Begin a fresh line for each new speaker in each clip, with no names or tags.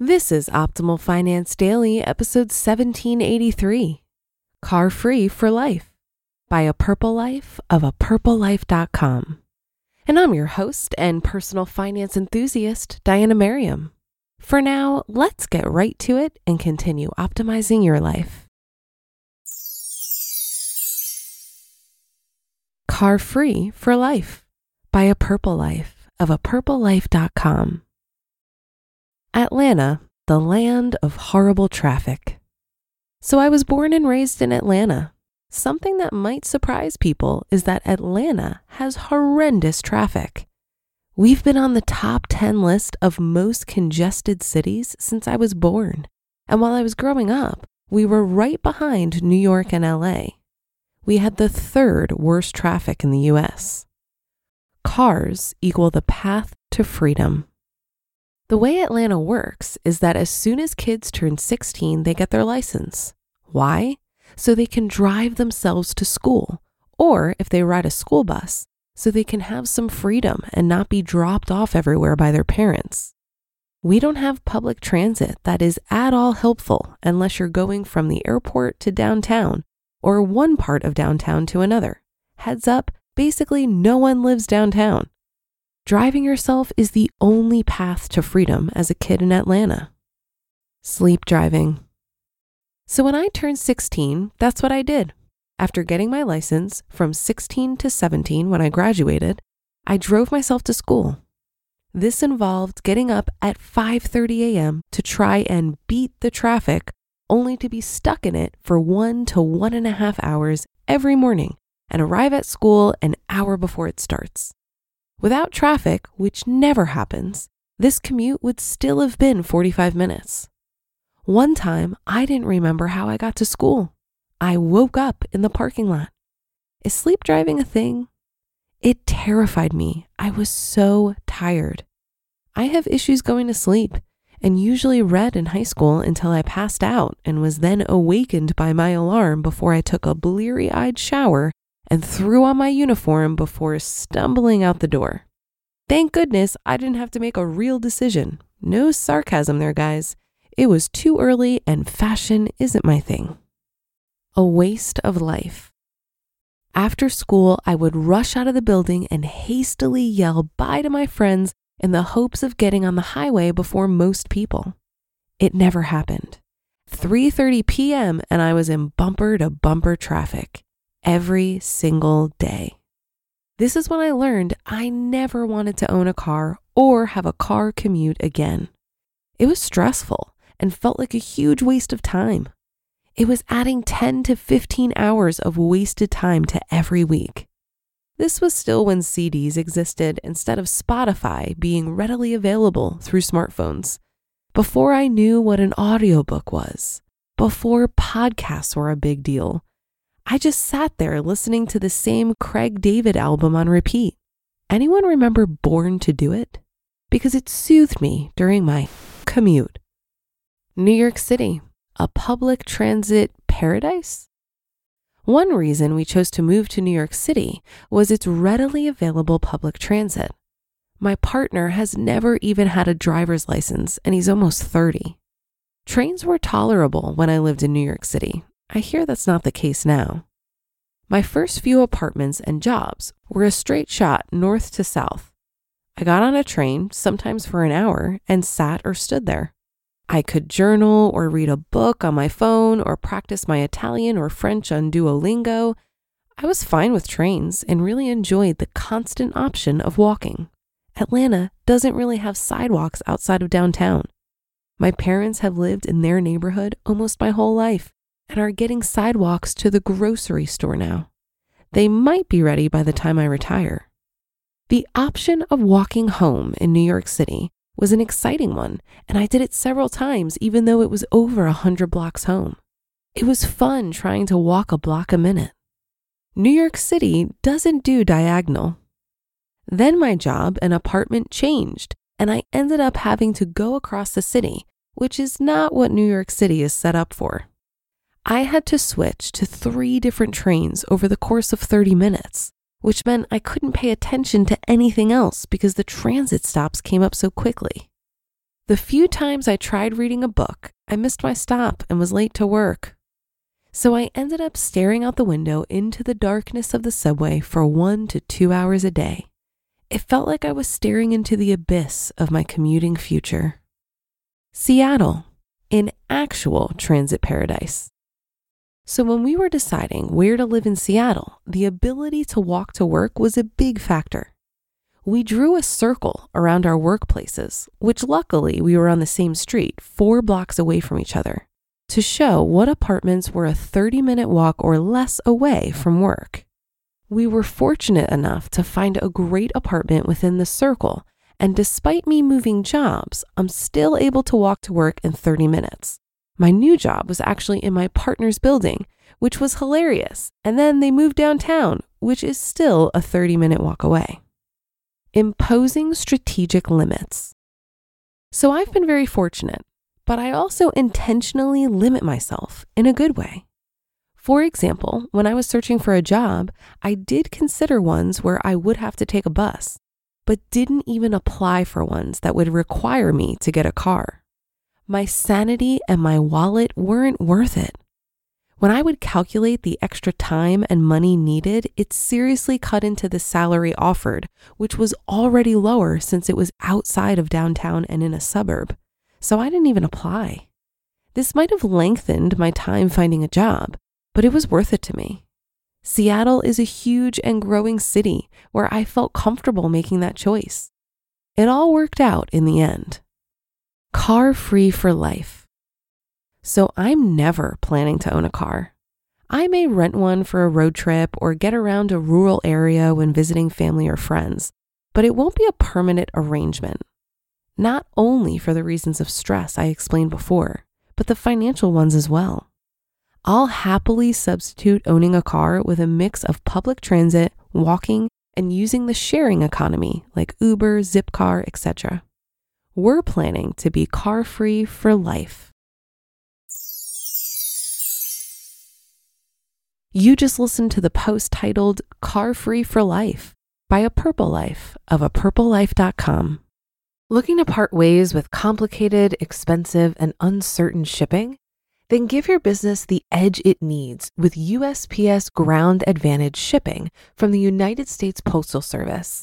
This is Optimal Finance Daily, episode 1783 Car Free for Life by A Purple Life of a purplelife.com. And I'm your host and personal finance enthusiast, Diana Merriam. For now, let's get right to it and continue optimizing your life. Car Free for Life by A Purple Life of a purplelife.com. Atlanta, the land of horrible traffic. So I was born and raised in Atlanta. Something that might surprise people is that Atlanta has horrendous traffic. We've been on the top 10 list of most congested cities since I was born. And while I was growing up, we were right behind New York and LA. We had the third worst traffic in the US. Cars equal the path to freedom. The way Atlanta works is that as soon as kids turn 16, they get their license. Why? So they can drive themselves to school, or if they ride a school bus, so they can have some freedom and not be dropped off everywhere by their parents. We don't have public transit that is at all helpful unless you're going from the airport to downtown or one part of downtown to another. Heads up, basically, no one lives downtown. Driving yourself is the only path to freedom as a kid in Atlanta. Sleep driving. So when I turned 16, that's what I did. After getting my license from 16 to 17 when I graduated, I drove myself to school. This involved getting up at 5:30 a.m. to try and beat the traffic, only to be stuck in it for one to one and a half hours every morning and arrive at school an hour before it starts. Without traffic, which never happens, this commute would still have been 45 minutes. One time, I didn't remember how I got to school. I woke up in the parking lot. Is sleep driving a thing? It terrified me. I was so tired. I have issues going to sleep and usually read in high school until I passed out and was then awakened by my alarm before I took a bleary eyed shower and threw on my uniform before stumbling out the door. Thank goodness I didn't have to make a real decision. No sarcasm there, guys. It was too early and fashion isn't my thing. A waste of life. After school, I would rush out of the building and hastily yell bye to my friends in the hopes of getting on the highway before most people. It never happened. 3:30 p.m. and I was in bumper to bumper traffic every single day. This is when I learned I never wanted to own a car or have a car commute again. It was stressful and felt like a huge waste of time. It was adding 10 to 15 hours of wasted time to every week. This was still when CDs existed instead of Spotify being readily available through smartphones. Before I knew what an audiobook was, before podcasts were a big deal, I just sat there listening to the same Craig David album on repeat. Anyone remember Born to Do It? Because it soothed me during my commute. New York City, a public transit paradise? One reason we chose to move to New York City was its readily available public transit. My partner has never even had a driver's license and he's almost 30. Trains were tolerable when I lived in New York City, I hear that's not the case now. My first few apartments and jobs were a straight shot north to south. I got on a train, sometimes for an hour, and sat or stood there. I could journal or read a book on my phone or practice my Italian or French on Duolingo. I was fine with trains and really enjoyed the constant option of walking. Atlanta doesn't really have sidewalks outside of downtown. My parents have lived in their neighborhood almost my whole life and are getting sidewalks to the grocery store now. They might be ready by the time I retire. The option of walking home in New York City was an exciting one, and I did it several times, even though it was over a hundred blocks home. It was fun trying to walk a block a minute. New York City doesn't do diagonal. Then my job and apartment changed, and I ended up having to go across the city, which is not what New York City is set up for. I had to switch to three different trains over the course of 30 minutes, which meant I couldn't pay attention to anything else because the transit stops came up so quickly. The few times I tried reading a book, I missed my stop and was late to work. So I ended up staring out the window into the darkness of the subway for one to two hours a day. It felt like I was staring into the abyss of my commuting future. Seattle, an actual transit paradise. So, when we were deciding where to live in Seattle, the ability to walk to work was a big factor. We drew a circle around our workplaces, which luckily we were on the same street, four blocks away from each other, to show what apartments were a 30 minute walk or less away from work. We were fortunate enough to find a great apartment within the circle, and despite me moving jobs, I'm still able to walk to work in 30 minutes. My new job was actually in my partner's building, which was hilarious. And then they moved downtown, which is still a 30 minute walk away. Imposing strategic limits. So I've been very fortunate, but I also intentionally limit myself in a good way. For example, when I was searching for a job, I did consider ones where I would have to take a bus, but didn't even apply for ones that would require me to get a car my sanity and my wallet weren't worth it. When I would calculate the extra time and money needed, it seriously cut into the salary offered, which was already lower since it was outside of downtown and in a suburb. So I didn't even apply. This might have lengthened my time finding a job, but it was worth it to me. Seattle is a huge and growing city where I felt comfortable making that choice. It all worked out in the end car free for life. So I'm never planning to own a car. I may rent one for a road trip or get around a rural area when visiting family or friends, but it won't be a permanent arrangement. Not only for the reasons of stress I explained before, but the financial ones as well. I'll happily substitute owning a car with a mix of public transit, walking, and using the sharing economy like Uber, Zipcar, etc we're planning to be car free for life. You just listened to the post titled Car Free for Life by A Purple Life of a purplelife.com. Looking to part ways with complicated, expensive, and uncertain shipping? Then give your business the edge it needs with USPS Ground Advantage shipping from the United States Postal Service.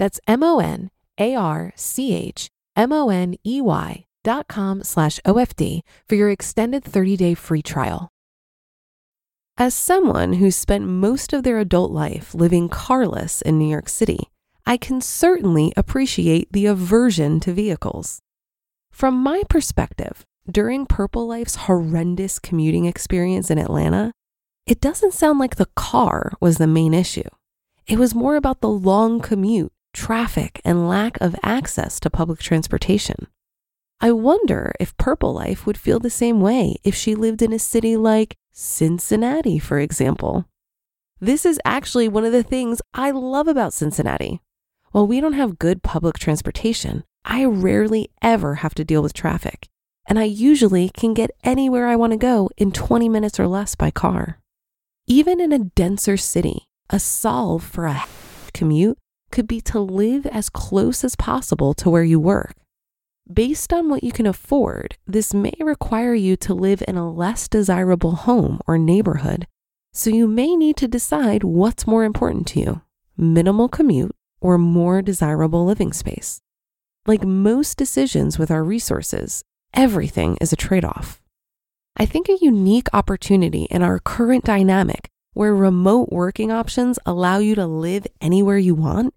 That's M O N A R C H M O N E Y dot com slash OFD for your extended 30-day free trial. As someone who spent most of their adult life living carless in New York City, I can certainly appreciate the aversion to vehicles. From my perspective, during Purple Life's horrendous commuting experience in Atlanta, it doesn't sound like the car was the main issue. It was more about the long commute, traffic, and lack of access to public transportation. I wonder if Purple Life would feel the same way if she lived in a city like Cincinnati, for example. This is actually one of the things I love about Cincinnati. While we don't have good public transportation, I rarely ever have to deal with traffic, and I usually can get anywhere I want to go in 20 minutes or less by car. Even in a denser city, a solve for a commute could be to live as close as possible to where you work. Based on what you can afford, this may require you to live in a less desirable home or neighborhood, so you may need to decide what's more important to you minimal commute or more desirable living space. Like most decisions with our resources, everything is a trade off. I think a unique opportunity in our current dynamic where remote working options allow you to live anywhere you want,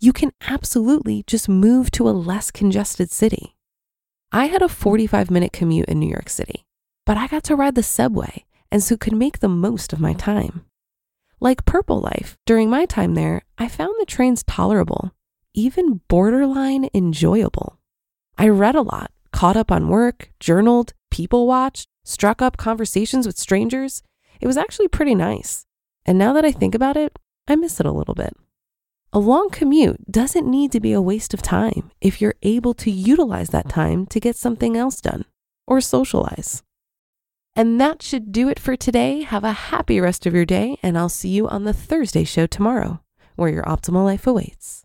you can absolutely just move to a less congested city. I had a 45 minute commute in New York City, but I got to ride the subway and so could make the most of my time. Like Purple Life, during my time there, I found the trains tolerable, even borderline enjoyable. I read a lot, caught up on work, journaled, people watched, struck up conversations with strangers. It was actually pretty nice. And now that I think about it, I miss it a little bit. A long commute doesn't need to be a waste of time if you're able to utilize that time to get something else done or socialize. And that should do it for today. Have a happy rest of your day, and I'll see you on the Thursday show tomorrow, where your optimal life awaits.